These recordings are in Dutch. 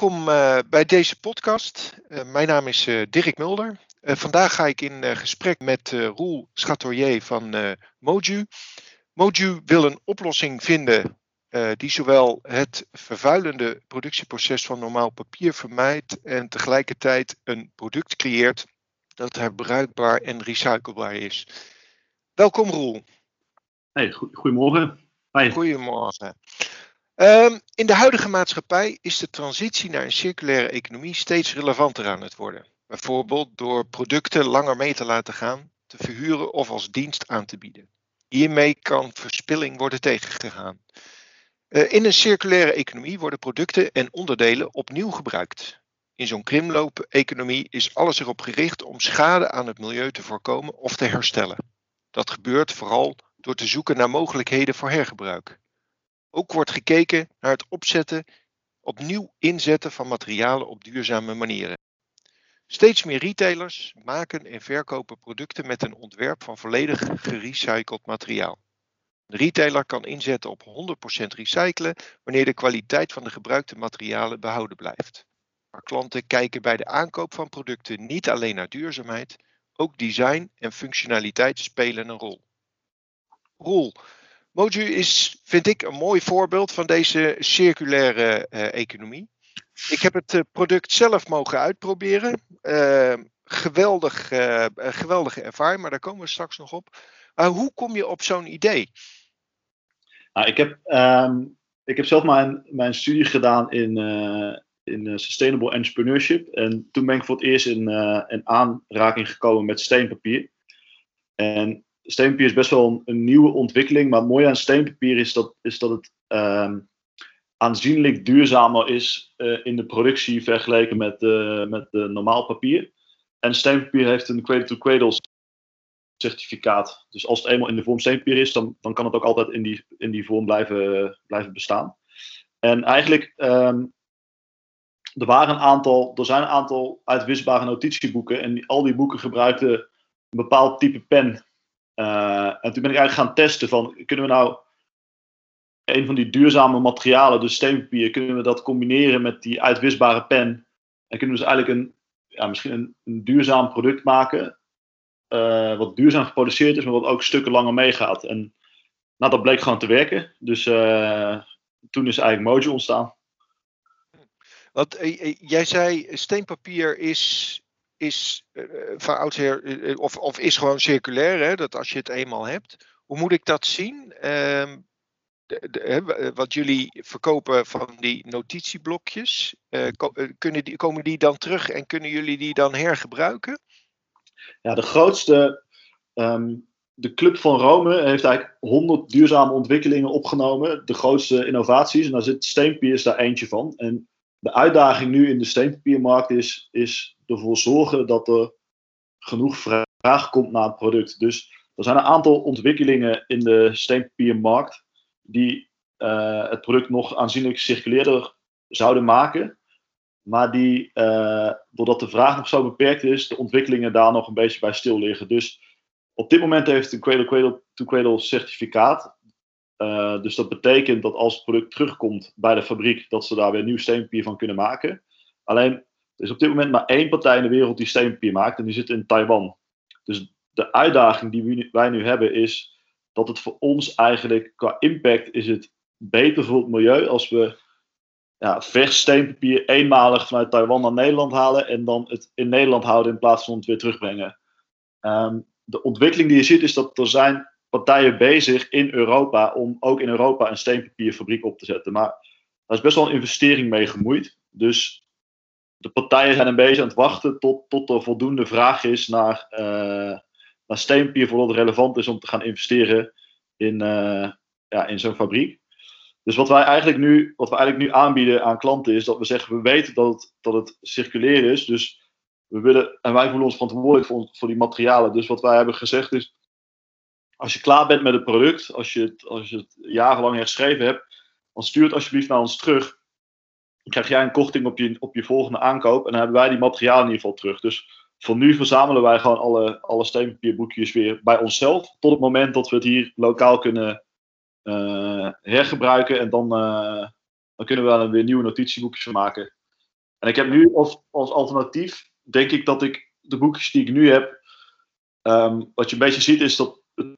welkom uh, bij deze podcast. Uh, mijn naam is uh, Dirk Mulder. vandaag ga ik in gesprek met Roel Chateauier van Moju. Moju wil een oplossing vinden die zowel het vervuilende productieproces van normaal papier vermijdt en tegelijkertijd een product creëert dat herbruikbaar en recyclebaar is. Welkom Roel. Hey, goedemorgen. Hi. Goedemorgen. Um, in de huidige maatschappij is de transitie naar een circulaire economie steeds relevanter aan het worden. Bijvoorbeeld door producten langer mee te laten gaan, te verhuren of als dienst aan te bieden. Hiermee kan verspilling worden tegengegaan. Uh, in een circulaire economie worden producten en onderdelen opnieuw gebruikt. In zo'n krimloop-economie is alles erop gericht om schade aan het milieu te voorkomen of te herstellen. Dat gebeurt vooral door te zoeken naar mogelijkheden voor hergebruik. Ook wordt gekeken naar het opzetten, opnieuw inzetten van materialen op duurzame manieren. Steeds meer retailers maken en verkopen producten met een ontwerp van volledig gerecycled materiaal. De retailer kan inzetten op 100% recyclen wanneer de kwaliteit van de gebruikte materialen behouden blijft. Maar klanten kijken bij de aankoop van producten niet alleen naar duurzaamheid, ook design en functionaliteit spelen een rol. Roel, Moju is, vind ik, een mooi voorbeeld van deze circulaire uh, economie. Ik heb het uh, product zelf mogen uitproberen. Uh, geweldig, geweldige ervaring, maar daar komen we straks nog op. hoe kom je op zo'n idee? Nou, ik, heb, um, ik heb zelf mijn, mijn studie gedaan in, in Sustainable Entrepreneurship. En toen ben ik voor het eerst in, in aanraking gekomen met steenpapier. En steenpapier is best wel een, nieuwe ontwikkeling. Maar het mooie aan steenpapier is dat, is dat het um, aanzienlijk duurzamer is uh, in de productie vergeleken met, uh, met normaal papier. En steenpapier heeft een cradle-to-cradle certificaat. Dus als het eenmaal in de vorm steenpapier is, dan, dan kan het ook altijd in die, in die vorm blijven, blijven bestaan. En eigenlijk, um, er, waren een aantal, er zijn een aantal uitwisbare notitieboeken. En al die boeken gebruikten een bepaald type pen uh, en toen ben ik eigenlijk gaan testen van, kunnen we nou een van die duurzame materialen, dus steenpapier, kunnen we dat combineren met die uitwisbare pen? En kunnen we dus eigenlijk een, ja, misschien een, een duurzaam product maken, uh, wat duurzaam geproduceerd is, maar wat ook stukken langer meegaat. En nou, dat bleek gewoon te werken. Dus uh, toen is eigenlijk Mojo ontstaan. Want jij zei, steenpapier is is uh, van oudsher, uh, of, of is gewoon circulair, hè, dat als je het eenmaal hebt. Hoe moet ik dat zien? Uh, de, de, wat jullie verkopen van die notitieblokjes, ko kunnen die, komen die dan terug en kunnen jullie die dan hergebruiken? Ja, de grootste, um, de Club van Rome heeft eigenlijk 100 duurzame ontwikkelingen opgenomen. De grootste innovaties, en daar zit steenpapier is daar eentje van. En de uitdaging nu in de steenpapiermarkt is, is ervoor zorgen dat er genoeg vraag komt naar het product. Dus er zijn een aantal ontwikkelingen in de steenpapiermarkt die uh, het product nog aanzienlijk circulairder zouden maken. Maar die, uh, doordat de vraag nog zo beperkt is, de ontwikkelingen daar nog een beetje bij stil liggen. Dus op dit moment heeft een cradle-cradle-to-cradle certificaat. Uh, dus dat betekent dat als het product terugkomt bij de fabriek, dat ze daar weer nieuw steenpapier van kunnen maken. Alleen, er is op dit moment maar één partij in de wereld die steenpapier maakt en die zit in Taiwan. Dus de uitdaging die wij nu hebben is dat het voor ons eigenlijk qua impact is het beter voor het milieu als we ja, vers steenpapier eenmalig vanuit Taiwan naar Nederland halen en dan het in Nederland houden in plaats van het weer terugbrengen. Um, de ontwikkeling die je ziet is dat er zijn partijen bezig in Europa om ook in Europa een steenpapierfabriek op te zetten. Maar daar is best wel een investering mee gemoeid. Dus de partijen zijn een beetje aan het wachten tot, tot er voldoende vraag is naar, uh, naar voordat het relevant is om te gaan investeren in, uh, ja, in zo'n fabriek. Dus wat wij, eigenlijk nu, wat we eigenlijk nu aanbieden aan klanten is dat we zeggen, we weten dat het, dat het circulair is. Dus we willen, en wij voelen ons verantwoordelijk voor, voor die materialen. Dus wat wij hebben gezegd is, als je klaar bent met het product, als je het, als je het jarenlang herschreven hebt, dan stuur het alsjeblieft naar ons terug. Krijg jij een korting op je, op je volgende aankoop en dan hebben wij die materialen in ieder geval terug. Dus voor nu verzamelen wij gewoon alle, alle steenpapierboekjes weer bij onszelf. Tot het moment dat we het hier lokaal kunnen uh, hergebruiken. En dan, uh, dan kunnen we daar weer nieuwe notitieboekjes van maken. En ik heb nu als, als alternatief, denk ik dat ik de boekjes die ik nu heb, ehm, wat je een beetje ziet is dat het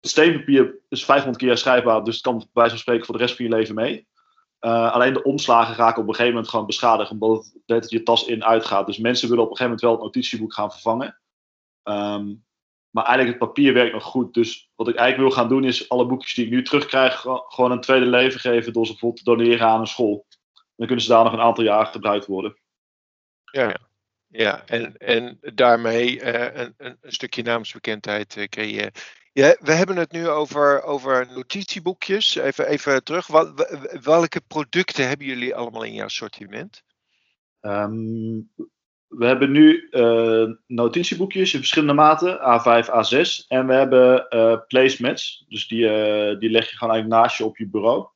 steenpapier is 500 keer schrijfbaar, dus het kan bij wijze van spreken voor de rest van je leven mee. Uh, alleen de omslagen raken op een gegeven moment gewoon beschadigd, omdat het, je tas in uitgaat. Dus mensen willen op een gegeven moment wel het notitieboek gaan vervangen. Um, maar eigenlijk het papier werkt nog goed. Dus wat ik eigenlijk wil gaan doen is alle boekjes die ik nu terugkrijg, gewoon een tweede leven geven door ze bijvoorbeeld te doneren aan een school. Dan kunnen ze daar nog een aantal jaar gebruikt worden. Ja, ja. en, en daarmee uh, een, een, stukje naamsbekendheid uh, creëren. Ja, we hebben het nu over, over notitieboekjes. Even, even terug. Welke producten hebben jullie allemaal in jouw assortiment? Um, we hebben nu uh, notitieboekjes in verschillende maten, A5, A6. En we hebben uh, placemats, dus die, uh, die leg je gewoon naast je op je bureau.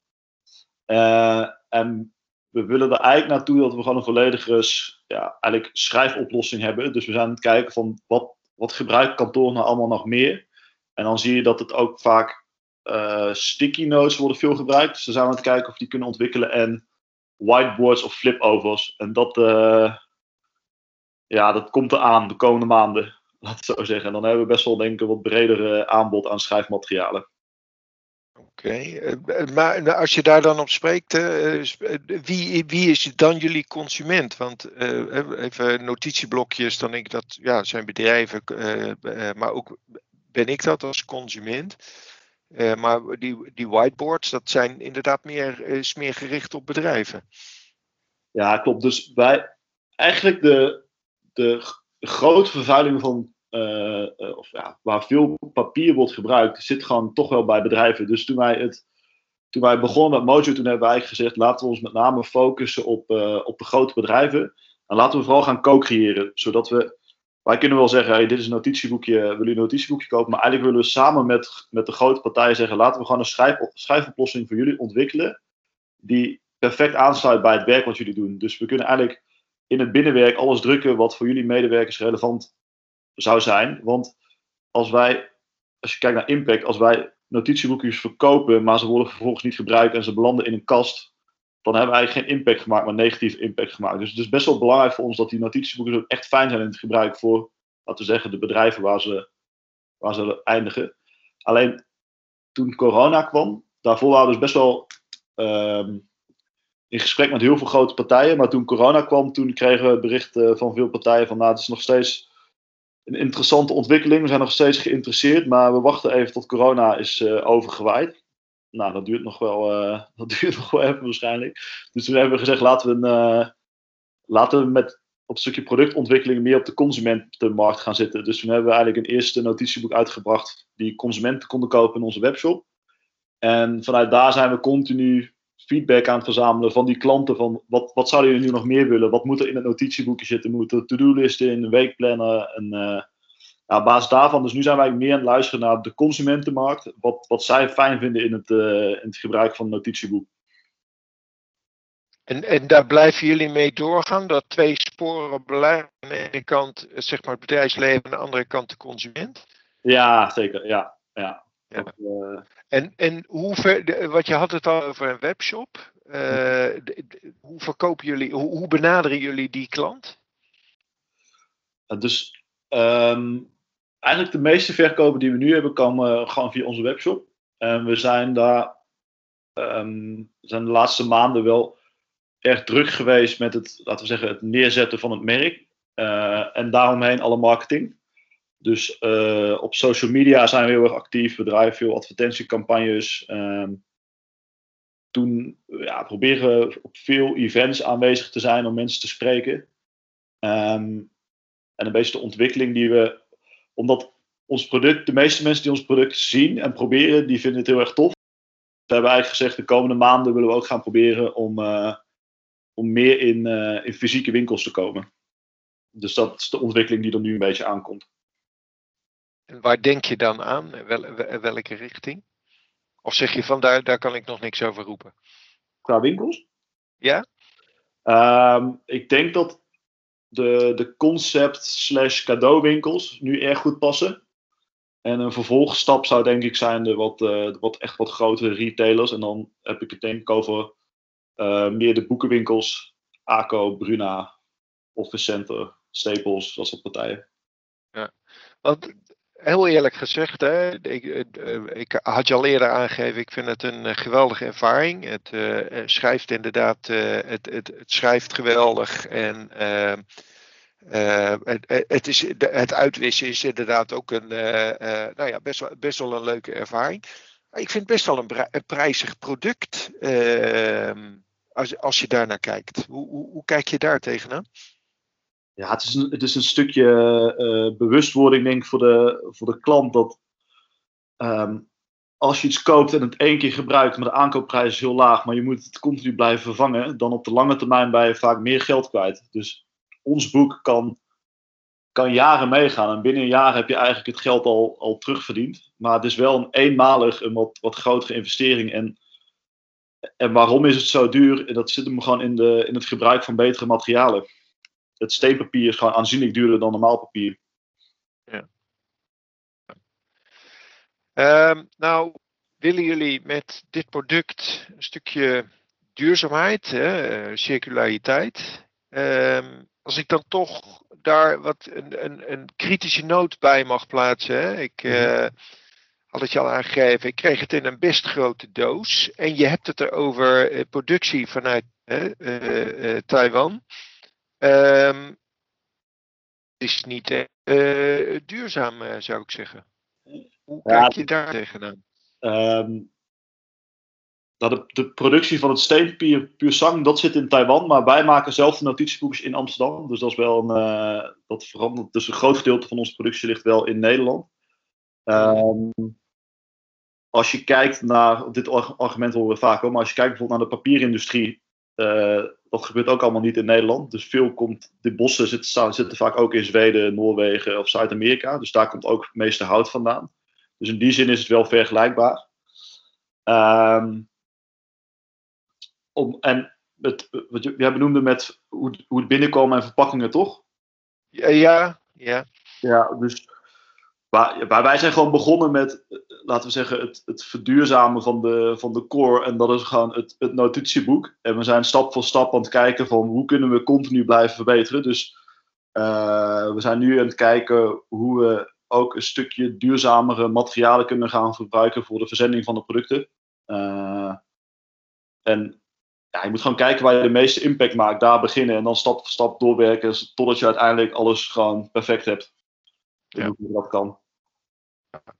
en we willen er eigenlijk naartoe dat we gewoon een volledige ja, eigenlijk schrijfoplossing hebben. Dus we zijn aan het kijken van wat, wat gebruikt kantoor nou allemaal nog meer. En dan zie je dat het ook vaak sticky notes worden veel gebruikt. Dus dan zijn we aan het kijken of die kunnen ontwikkelen en whiteboards of flipovers. En dat ja, dat komt eraan de komende maanden, laat ik zo zeggen. En dan hebben we best wel, denk ik, een wat breder eh, aanbod aan schrijfmaterialen. Oké, eh, maar nou, als je daar dan op spreekt, eh, wie, wie is dan jullie consument? Want even notitieblokjes, dan denk ik dat ja, zijn bedrijven, maar ook ben ik dat als consument. maar die, die whiteboards, dat zijn inderdaad meer, is meer gericht op bedrijven. Ja, klopt. Dus wij, eigenlijk de, de grote vervuiling van, uh, of ja, waar veel papier wordt gebruikt, zit gewoon toch wel bij bedrijven. Dus toen wij, het, toen wij begonnen met Mojo, toen hebben wij gezegd, laten we ons met name focussen op, op de grote bedrijven. En laten we vooral gaan co-creëren, zodat we, wij kunnen wel zeggen, hey, dit is een notitieboekje, willen jullie een notitieboekje kopen? Maar eigenlijk willen we samen met, met de grote partijen zeggen, laten we gewoon een schrijf, schrijfoplossing voor jullie ontwikkelen, die perfect aansluit bij het werk wat jullie doen. Dus we kunnen eigenlijk in het binnenwerk alles drukken wat voor jullie medewerkers relevant zou zijn. Want als wij, als je kijkt naar impact, als wij notitieboekjes verkopen, maar ze worden vervolgens niet gebruikt en ze belanden in een kast, dan hebben we eigenlijk geen impact gemaakt, maar negatief impact gemaakt. Dus het is best wel belangrijk voor ons dat die notitieboekjes ook echt fijn zijn in het gebruik voor, laten we zeggen, de bedrijven waar ze, waar ze eindigen. Alleen toen corona kwam, daarvoor waren we dus best wel um, in gesprek met heel veel grote partijen. Maar toen corona kwam, toen kregen we berichten van veel partijen van nou, het is nog steeds een interessante ontwikkeling. We zijn nog steeds geïnteresseerd, maar we wachten even tot corona is uh, overgewaaid. Nou, dat duurt nog wel, uh, dat duurt nog wel even waarschijnlijk. Dus toen hebben we gezegd, laten we, een, uh, laten we met, op een stukje productontwikkeling meer op de consumentenmarkt gaan zitten. Dus toen hebben we eigenlijk een eerste notitieboek uitgebracht die consumenten konden kopen in onze webshop. En vanuit daar zijn we continu feedback aan het verzamelen van die klanten. Van wat, wat zouden jullie nu nog meer willen? Wat moet er in het notitieboekje zitten? Moet er to-do-list in, een weekplanner? En, uh, op basis daarvan, dus nu zijn wij meer aan het luisteren naar de consumentenmarkt. Wat, wat zij fijn vinden in het, uh, in het gebruik van notitieboek. En, en daar blijven jullie mee doorgaan? Dat twee sporen beleid. Aan de ene kant zeg maar, het bedrijfsleven, aan de andere kant de consument? Ja, zeker. Ja, ja. ja. Dat, uh, en, en hoe ver, wat je had het al over een webshop. Uh, hoe verkopen jullie, hoe, hoe, benaderen jullie die klant? Dus um, eigenlijk de meeste verkopen die we nu hebben komen gewoon via onze webshop. En we zijn daar um, zijn de laatste maanden wel erg druk geweest met het, laten we zeggen, het neerzetten van het merk. Uh, en daaromheen alle marketing. Dus uh, op social media zijn we heel erg actief. We draaien veel advertentiecampagnes. Uh, toen ja, proberen we op veel events aanwezig te zijn om mensen te spreken. Um, en een beetje de ontwikkeling die we, omdat ons product, de meeste mensen die ons product zien en proberen, die vinden het heel erg tof. We hebben eigenlijk gezegd, de komende maanden willen we ook gaan proberen om, uh, om meer in, uh, in fysieke winkels te komen. Dus dat is de ontwikkeling die er nu een beetje aankomt. En waar denk je dan aan? Wel, welke richting? Of zeg je van daar, daar kan ik nog niks over roepen? Qua winkels? Ja? Um, ik denk dat de, de concept slash cadeauwinkels nu erg goed passen. En een vervolgstap zou denk ik zijn de wat, uh, wat echt wat grotere retailers. En dan heb ik het denk ik over uh, meer de boekenwinkels ACO, Bruna, Office Center, Staples, dat soort partijen. Ja, want heel eerlijk gezegd, hè, ik, ik, had je al eerder aangegeven, ik vind het een geweldige ervaring. Het schrijft inderdaad, het, het, het, schrijft geweldig en uh, het, het, is, het uitwissen is inderdaad ook een, nou ja, best, wel, best wel een leuke ervaring. Ik vind het best wel een, prijzig product ehm, als, als je daar naar kijkt. Hoe, hoe, hoe kijk je daar tegenaan? Ja, het is een, het is een stukje uh, bewustwording, denk ik, voor de, voor de klant. Dat um, als je iets koopt en het één keer gebruikt, maar de aankoopprijs is heel laag, maar je moet het continu blijven vervangen, dan op de lange termijn ben je vaak meer geld kwijt. Dus ons boek kan, kan jaren meegaan. En binnen een jaar heb je eigenlijk het geld al, al terugverdiend. Maar het is wel een eenmalig, een wat, wat grotere investering. En, en waarom is het zo duur? Dat zit hem gewoon in, de, in het gebruik van betere materialen het steenpapier is gewoon aanzienlijk duurder dan normaal papier. Ja. Um, nou, willen jullie met dit product een stukje duurzaamheid, hè, eh, circulariteit. Um, als ik dan toch daar wat een, een, een kritische noot bij mag plaatsen. Hè. Ik uh, had het je al aangegeven. Ik kreeg het in een best grote doos. En je hebt het erover uh, productie vanuit uh, Taiwan. Um, is niet uh, duurzaam, uh, zou ik zeggen. Hoe kijk je daar tegenaan? Um, de, de, productie van het steenpapier puur sang, dat zit in Taiwan, maar wij maken zelf de notitieboekjes in Amsterdam. Dus dat is wel een, uh, dat verandert. Dus een groot gedeelte van onze productie ligt wel in Nederland. Um, als je kijkt naar, dit argument horen we vaak ook, maar als je kijkt bijvoorbeeld naar de papierindustrie, uh, dat gebeurt ook allemaal niet in Nederland. Dus veel komt, de bossen zitten, zitten vaak ook in Zweden, Noorwegen of Zuid-Amerika. Dus daar komt ook het meeste hout vandaan. Dus in die zin is het wel vergelijkbaar. Um, om, en het, wat jij benoemde met hoe, hoe het binnenkomen en verpakkingen, toch? Ja, ja. Ja, dus maar, wij zijn gewoon begonnen met, laten we zeggen, het, het verduurzamen van de, van de core. En dat is gewoon het, het notitieboek. En we zijn stap voor stap aan het kijken van hoe kunnen we continu blijven verbeteren. Dus uh, we zijn nu aan het kijken hoe we ook een stukje duurzamere materialen kunnen gaan gebruiken voor de verzending van de producten. Uh, en ja, je moet gewoon kijken waar je de meeste impact maakt, daar beginnen en dan stap voor stap doorwerken totdat je uiteindelijk alles gewoon perfect hebt. Ja. Dat kan.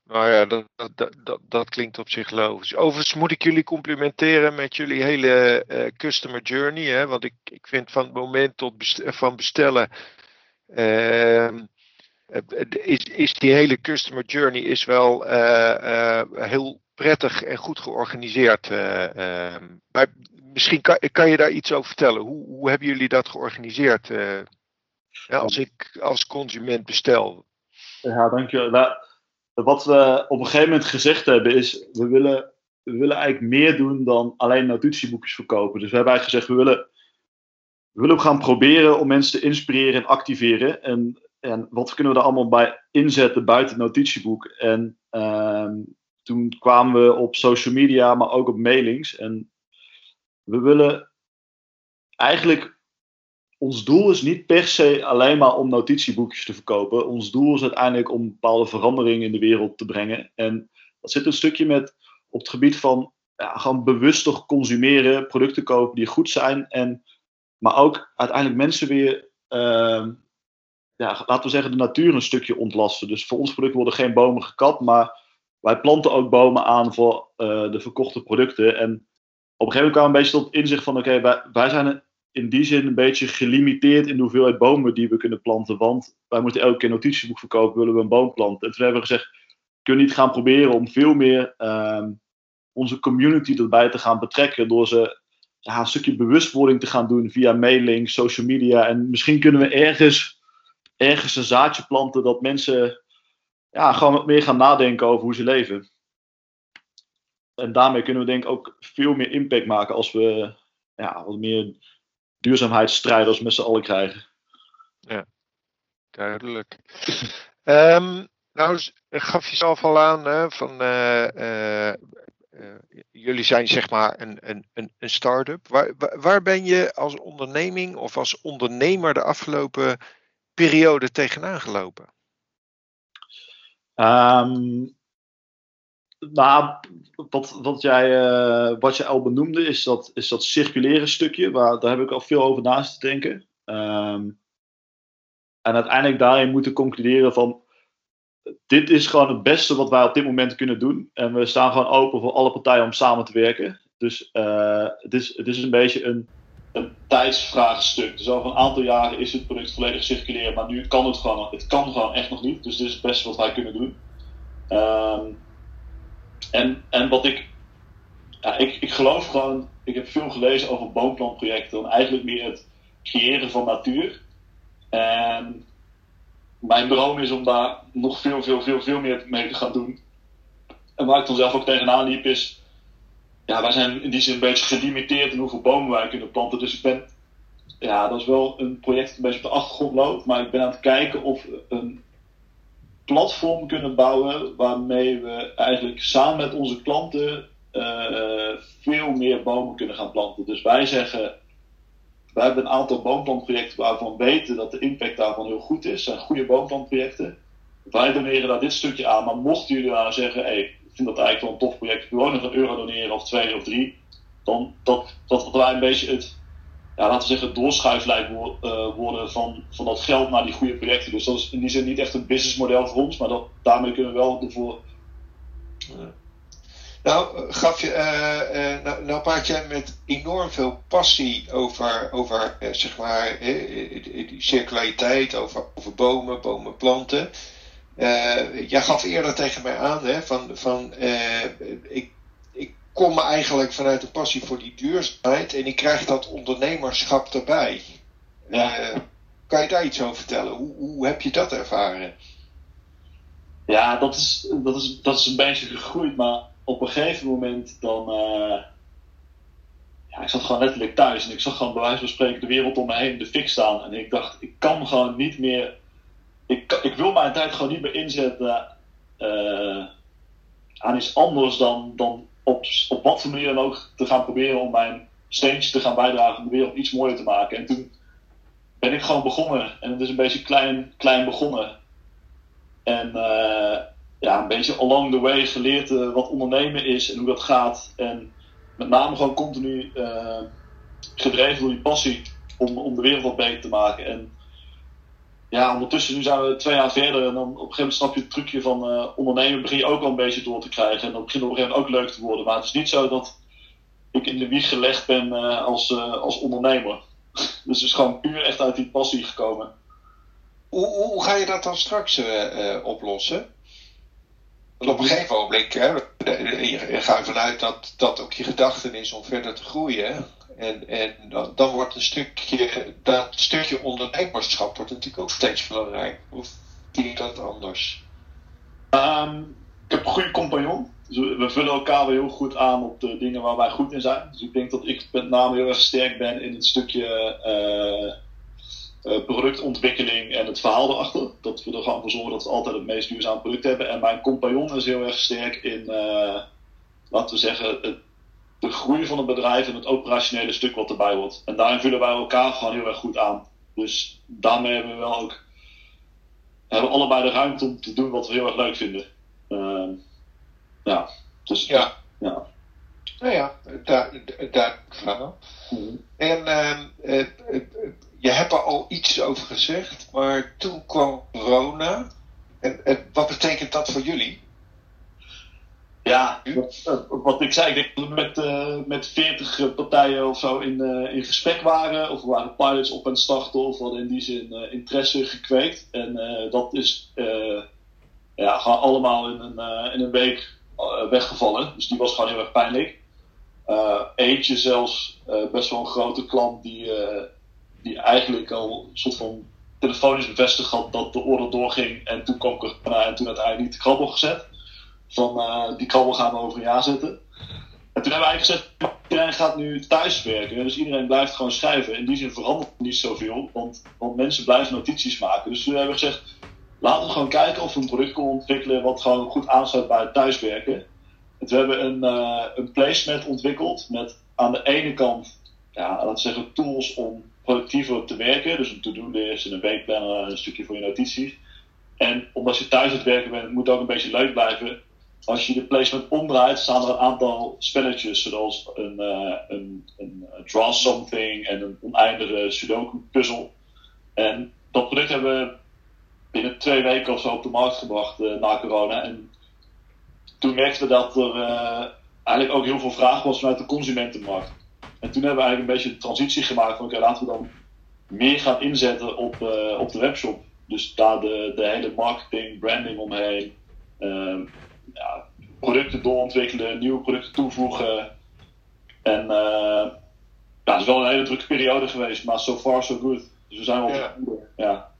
Nou ja, dat, dat, dat, dat, klinkt op zich logisch. Overigens moet ik jullie complimenteren met jullie hele uh, customer journey. Hè? Want ik, ik vind van het moment tot van bestellen. Uh, is, is die hele customer journey is wel uh, heel prettig en goed georganiseerd. Ehm. maar misschien kan, kan je daar iets over vertellen. Hoe, hoe hebben jullie dat georganiseerd? Ja, als ik als consument bestel. Ja, dankjewel. Wat we op een gegeven moment gezegd hebben is, we willen, we willen eigenlijk meer doen dan alleen notitieboekjes verkopen. Dus we hebben eigenlijk gezegd, we willen, we willen gaan proberen om mensen te inspireren en activeren. En, en wat kunnen we er allemaal bij inzetten buiten het notitieboek? En uh, toen kwamen we op social media, maar ook op mailings. En we willen eigenlijk ons doel is niet per se alleen maar om notitieboekjes te verkopen. Ons doel is uiteindelijk om bepaalde veranderingen in de wereld te brengen. En dat zit een stukje met op het gebied van ja, gewoon bewustig consumeren, producten kopen die goed zijn. En, maar ook uiteindelijk mensen weer, uh, ja, laten we zeggen, de natuur een stukje ontlasten. Dus voor ons product worden geen bomen gekapt, maar wij planten ook bomen aan voor uh, de verkochte producten. En op een gegeven moment kwamen we een beetje tot inzicht van: oké, wij, wij zijn in die zin een beetje gelimiteerd in de hoeveelheid bomen die we kunnen planten. Want wij moeten elke keer notitieboek verkopen, willen we een boom planten. En toen hebben we gezegd, kunnen niet gaan proberen om veel meer uh, onze community erbij te gaan betrekken. Door ze een stukje bewustwording te gaan doen via mailing, social media. En misschien kunnen we ergens, ergens een zaadje planten dat mensen ja, gewoon wat meer gaan nadenken over hoe ze leven. En daarmee kunnen we denk ik ook veel meer impact maken als we ja, wat meer duurzaamheidsstrijders met z'n allen krijgen. Ja, duidelijk. um, nou, gaf je zelf al aan hè, van uh, uh, jullie zijn zeg maar een, een, een, een start-up. Waar, waar ben je als onderneming of als ondernemer de afgelopen periode tegenaan gelopen? Um, nou, wat, wat, jij, uh, wat je al benoemde, is dat, is dat circulaire stukje. Waar, daar heb ik al veel over naast te denken. Um, en uiteindelijk daarin moeten concluderen van... Dit is gewoon het beste wat wij op dit moment kunnen doen. En we staan gewoon open voor alle partijen om samen te werken. Dus uh, het, is, het is een beetje een, een tijdsvraagstuk. Dus over een aantal jaren is het product volledig circulair. Maar nu kan het gewoon, het kan gewoon echt nog niet. Dus dit is het beste wat wij kunnen doen. Um, en, en wat ik, ja, ik, ik geloof gewoon, ik heb veel gelezen over boomplantprojecten, en eigenlijk meer het creëren van natuur. En mijn droom is om daar nog veel, veel, veel, veel meer mee te gaan doen. En waar ik dan zelf ook tegenaan liep is, ja, wij zijn in die zin een beetje gelimiteerd in hoeveel bomen wij kunnen planten. Dus ik ben, ja, dat is wel een project dat een beetje op de achtergrond loopt, maar ik ben aan het kijken of een platform kunnen bouwen waarmee we eigenlijk samen met onze klanten uh, veel meer bomen kunnen gaan planten. Dus wij zeggen, wij hebben een aantal boomplantprojecten waarvan we weten dat de impact daarvan heel goed is. zijn goede boomplantprojecten. Wij doneren daar dit stukje aan, maar mochten jullie nou zeggen, hey, ik vind dat eigenlijk wel een tof project, ik wil nog een euro doneren of twee of drie, dan dat, dat wij een beetje het ja, laten we zeggen, doorschuiflijn uh, worden van, van dat geld naar die goede projecten. Dus dat is in die zin niet echt een businessmodel voor ons, maar dat, daarmee kunnen we wel ervoor. Nou, gaf je, uh, nou, nou jij met enorm veel passie over, over zeg maar, die circulariteit, over, over bomen, bomen, planten. jij gaf eerder tegen mij aan, hè, van, van ik, kom eigenlijk vanuit een passie voor die duurzaamheid en ik krijg dat ondernemerschap erbij. Uh, kan je daar iets over vertellen? Hoe, hoe heb je dat ervaren? Ja, dat is, dat, is, dat is een beetje gegroeid, maar op een gegeven moment dan. Uh, ja, ik zat gewoon letterlijk thuis en ik zag gewoon bij wijze van spreken de wereld om me heen de fik staan. En ik dacht, ik kan gewoon niet meer. Ik, ik wil mijn tijd gewoon niet meer inzetten uh, aan iets anders dan, dan op, op wat voor manier dan ook te gaan proberen om mijn steentje te gaan bijdragen om de wereld iets mooier te maken. En toen ben ik gewoon begonnen. En het is een beetje klein, klein begonnen. En uh, ja, een beetje along the way geleerd uh, wat ondernemen is en hoe dat gaat. En met name gewoon continu uh, gedreven door die passie om, om de wereld wat beter te maken. En ja, ondertussen nu zijn we twee jaar verder en dan op een gegeven moment snap je het trucje van uh, ondernemen begin je ook al een beetje door te krijgen. En dan begint op een gegeven moment ook leuk te worden. Maar het is niet zo dat ik in de wieg gelegd ben uh, als, uh, als ondernemer. dus het is gewoon puur echt uit die passie gekomen. Hoe, hoe ga je dat dan straks oplossen? Want op een gegeven moment, hè, je gaat vanuit dat dat ook je gedachten is om verder te groeien. En, en dan, wordt een stukje, dat stukje ondernemerschap wordt natuurlijk ook steeds belangrijk. Of zie je dat anders? Um, ik heb een goede compagnon. Dus we vullen elkaar wel heel goed aan op de dingen waar wij goed in zijn. Dus ik denk dat ik met name heel erg sterk ben in het stukje uh, uh, productontwikkeling en het verhaal erachter. Dat we er gewoon voor zorgen dat we altijd het meest duurzame product hebben. En mijn compagnon is heel erg sterk in, uh, laten we zeggen, het de groei van het bedrijf en het operationele stuk wat erbij wordt. En daarin vullen wij elkaar gewoon heel erg goed aan. Dus daarmee hebben we wel ook hebben allebei de ruimte om te doen wat we heel erg leuk vinden. Uh, ja, dus ja. ja. Nou ja, daar, daar verhaal. Mm En uh, uh, je hebt er al iets over gezegd, maar toen kwam corona. En, en wat betekent dat voor jullie? Ja, wat ik zei, ik denk dat we met, uh, met 40 partijen of zo in, in gesprek waren. Of we waren pilots op aan het starten of hadden in die zin interesse gekweekt. En dat is ja, gewoon allemaal in een, in een week weggevallen. Dus die was gewoon heel erg pijnlijk. eentje zelfs, best wel een grote klant, die, die eigenlijk al een soort van telefonisch bevestigd had dat de order doorging. En toen kwam corona en toen uiteindelijk niet de krabbel gezet van uh, die krabbel gaan we over een jaar zetten. En toen hebben we eigenlijk gezegd, iedereen gaat nu thuis werken. Dus iedereen blijft gewoon schrijven. In die zin verandert niet zoveel, want, want mensen blijven notities maken. Dus toen hebben we gezegd, laten we gewoon kijken of we een product kunnen ontwikkelen wat gewoon goed aansluit bij het thuiswerken. we hebben een, uh, een ontwikkeld met aan de ene kant, ja, laten we zeggen, tools om productiever te werken. Dus een to-do-list en een weekplanner en een stukje voor je notities. En omdat je thuis aan het werken bent, moet het ook een beetje leuk blijven. Als je de placement omdraait, staan er een aantal spelletjes, zoals een, uh, een, een draw something en een oneindige Sudoku puzzel. En dat product hebben we binnen twee weken of zo op de markt gebracht uh, na corona. En toen merkten we dat er uh, eigenlijk ook heel veel vraag was vanuit de consumentenmarkt. En toen hebben we eigenlijk een beetje de transitie gemaakt van oké, laten we dan meer gaan inzetten op, op de webshop. Dus daar de, de hele marketing, branding omheen, uh, ja, producten doorontwikkelen, nieuwe producten toevoegen. En uh, ja, het is wel een hele drukke periode geweest, maar so far so good. Dus we zijn wel ja. ja.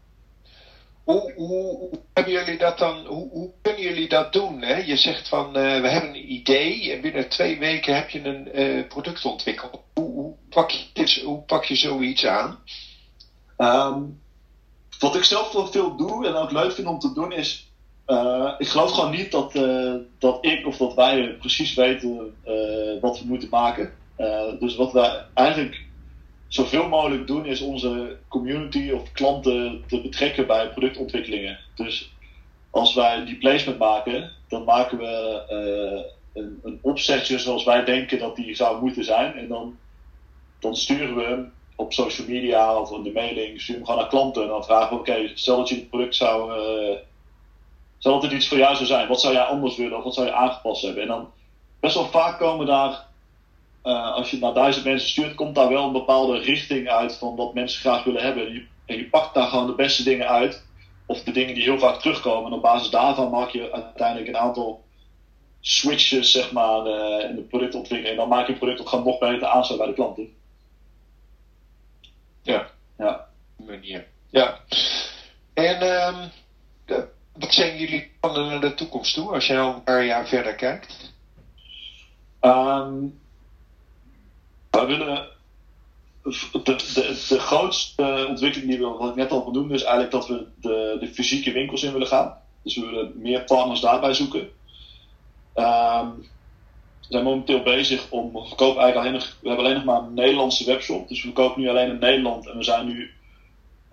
Hoe, hoe, hebben jullie dat dan, hoe, hoe kunnen jullie dat doen? Hè? Je zegt van uh, we hebben een idee en binnen twee weken heb je een uh, product ontwikkeld. Hoe, hoe, pak je, hoe pak je zoiets aan? Um, wat ik zelf wel veel doe en ook leuk vind om te doen is. Uh, ik geloof gewoon niet dat, dat ik of dat wij precies weten wat we moeten maken. dus wat wij eigenlijk zoveel mogelijk doen is onze community of klanten te betrekken bij productontwikkelingen. Dus als wij die placement maken, dan maken we een, een opzetje zoals wij denken dat die zou moeten zijn. En dan, dan sturen we hem op social media of in de mailing, sturen we hem gewoon naar klanten. En dan vragen we, oké, stel dat je het product zou... Dat het iets voor jou zou zijn, wat zou jij anders willen of wat zou je aangepast hebben? En dan best wel vaak komen daar uh, als je het naar duizend mensen stuurt, komt daar wel een bepaalde richting uit van wat mensen graag willen hebben. En je, en je pakt daar gewoon de beste dingen uit, of de dingen die heel vaak terugkomen. En op basis daarvan maak je uiteindelijk een aantal switches, zeg maar, uh, in de productontwikkeling. En dan maak je het product ook gewoon nog beter aansluit bij de klanten. Ja. Ja. Manier. Ja. En um, de, wat zijn jullie plannen naar de toekomst toe, als je al een paar jaar verder kijkt? Um, we willen. De, de, grootste ontwikkeling die we, wat ik net al benoemde, is eigenlijk dat we de, de fysieke winkels in willen gaan. Dus we willen meer partners daarbij zoeken. Um, we zijn momenteel bezig om. We, eigenlijk alleen nog, we hebben alleen nog maar een Nederlandse webshop. Dus we verkopen nu alleen in Nederland. En we zijn nu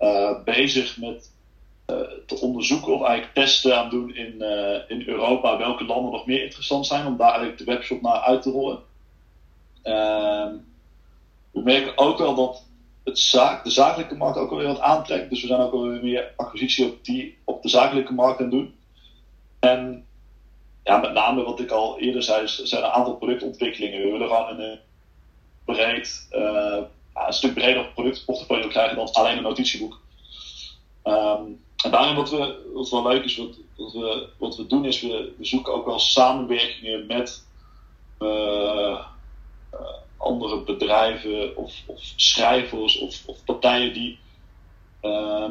uh, bezig met te onderzoeken of eigenlijk testen aan doen in, uh, in Europa. Welke landen nog meer interessant zijn om daar eigenlijk de webshop naar uit te rollen. Uh, we merken ook wel dat het zaak, de zakelijke markt ook alweer wat aantrekt. Dus we zijn ook alweer meer acquisitie op, die, op de zakelijke markt aan doen. En ja, met name wat ik al eerder zei, zijn een aantal productontwikkelingen. We willen gewoon een breed, uh, een stuk breder productportfolio krijgen dan alleen een notitieboek. Um, en daarom wat, we, wat wel leuk is, wat, wat, we, wat we doen, is we, we zoeken ook wel samenwerkingen met uh, andere bedrijven of, of schrijvers of, of, partijen die, uh,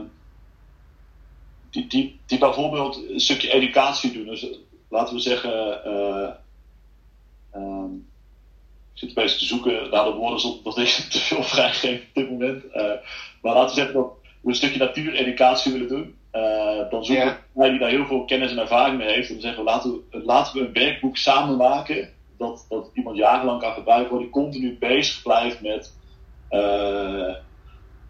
die, die, die bijvoorbeeld een stukje educatie doen. Dus laten we zeggen, uh, um, ik zit beetje te zoeken naar de woorden zonder dat te veel vrijgeef op dit moment. Maar laten we zeggen dat we een stukje natuureducatie willen doen. Uh, dan zoeken we die daar heel veel kennis en ervaring mee heeft. En dan zeggen we laten, we laten we een werkboek samen maken dat, dat iemand jarenlang kan gebruiken, die continu bezig blijft met, uh,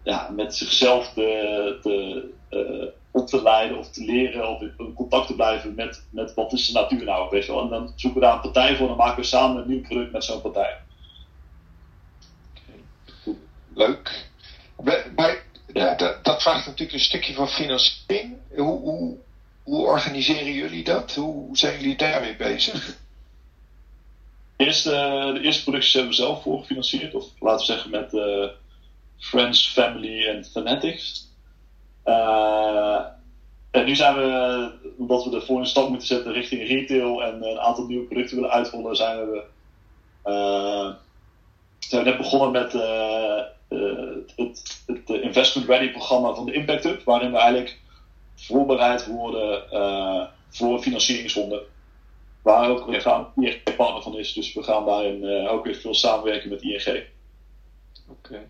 ja, met zichzelf te, te, uh, op te leiden of te leren of in contact te blijven met, met wat is de natuur nou, weet je wel. En dan zoeken we daar een partij voor, dan maken we samen een nieuw product met zo'n partij. Leuk. Maar, ja. dat, dat vraagt natuurlijk een stukje van financiering. Hoe, hoe, hoe organiseren jullie dat? Hoe zijn jullie daarmee bezig? Eerst, uh, de eerste producties hebben we zelf voor gefinancierd, of laten we zeggen met uh, Friends, Family en Fanatics. Uh, en nu zijn we, omdat we de volgende stap moeten zetten richting retail en een aantal nieuwe producten willen uitrollen, zijn we, zijn we net begonnen met het, het, Investment Ready programma van de Impact Hub, waarin we eigenlijk voorbereid worden voor financieringsronden. Waar ook weer gaan ING partner van is. Dus we gaan daarin uh, ook weer veel samenwerken met ING. Oké.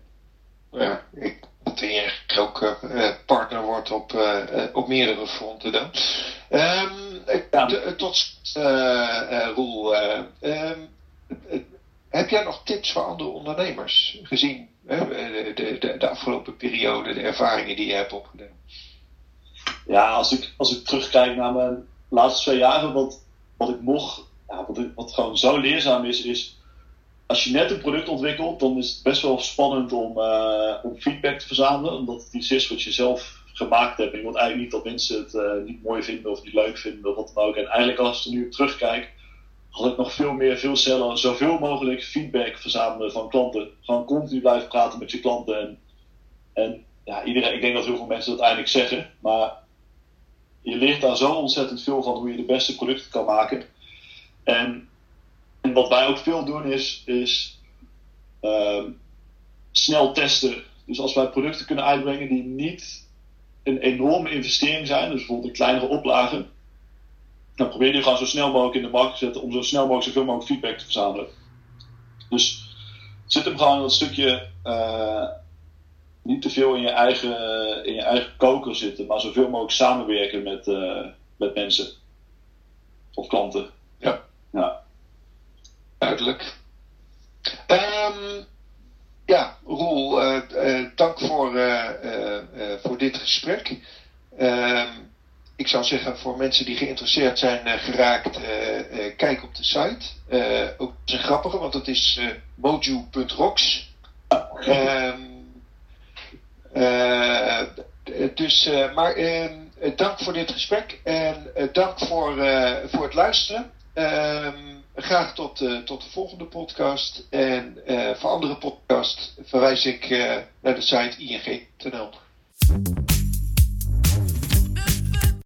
Okay. Ja, ik dat ING ook uh, partner wordt op, uh, op meerdere fronten dan. Um, tot uh, Roel, ehm, heb jij nog tips voor andere ondernemers gezien de, de, de, afgelopen periode, de ervaringen die je hebt opgedaan? Ja, als ik, als ik terugkijk naar mijn laatste twee jaren, wat, wat ik nog, ja, wat, wat gewoon zo leerzaam is, is als je net een product ontwikkelt, dan is het best wel spannend om, uh, om feedback te verzamelen. Omdat het iets is wat je zelf gemaakt hebt. En wilt eigenlijk niet dat mensen het uh, niet mooi vinden of niet leuk vinden of wat dan ook. En eigenlijk als ik er nu op terugkijk, had ik nog veel meer, veel sneller, zoveel mogelijk feedback verzamelen van klanten. Gewoon continu blijven praten met je klanten. En, en ja, iedereen, ik denk dat heel veel mensen dat eigenlijk zeggen. Maar je leert daar zo ontzettend veel van hoe je de beste producten kan maken. En en wat wij ook veel doen is, is ehm, snel testen. Dus als wij producten kunnen uitbrengen die niet een enorme investering zijn, dus bijvoorbeeld een kleinere oplage, dan probeer je gewoon zo snel mogelijk in de markt te zetten om zo snel mogelijk zoveel mogelijk feedback te verzamelen. Dus zit hem gewoon een stukje uh, niet te veel in je, eigen, in je eigen koker zitten, maar zoveel mogelijk samenwerken met, uh, met mensen of klanten. Ja. ja. Duidelijk. Um, ja, Roel, uh, dank voor, voor dit gesprek. Um, ik zou zeggen, voor mensen die geïnteresseerd zijn geraakt, kijk op de site. ook is een grappige, want het is moju.rocks. Um, dus, maar dank voor dit gesprek en dank voor, voor het luisteren. Um, graag tot, tot de volgende podcast. En voor andere podcasts verwijs ik naar de site ing.nl.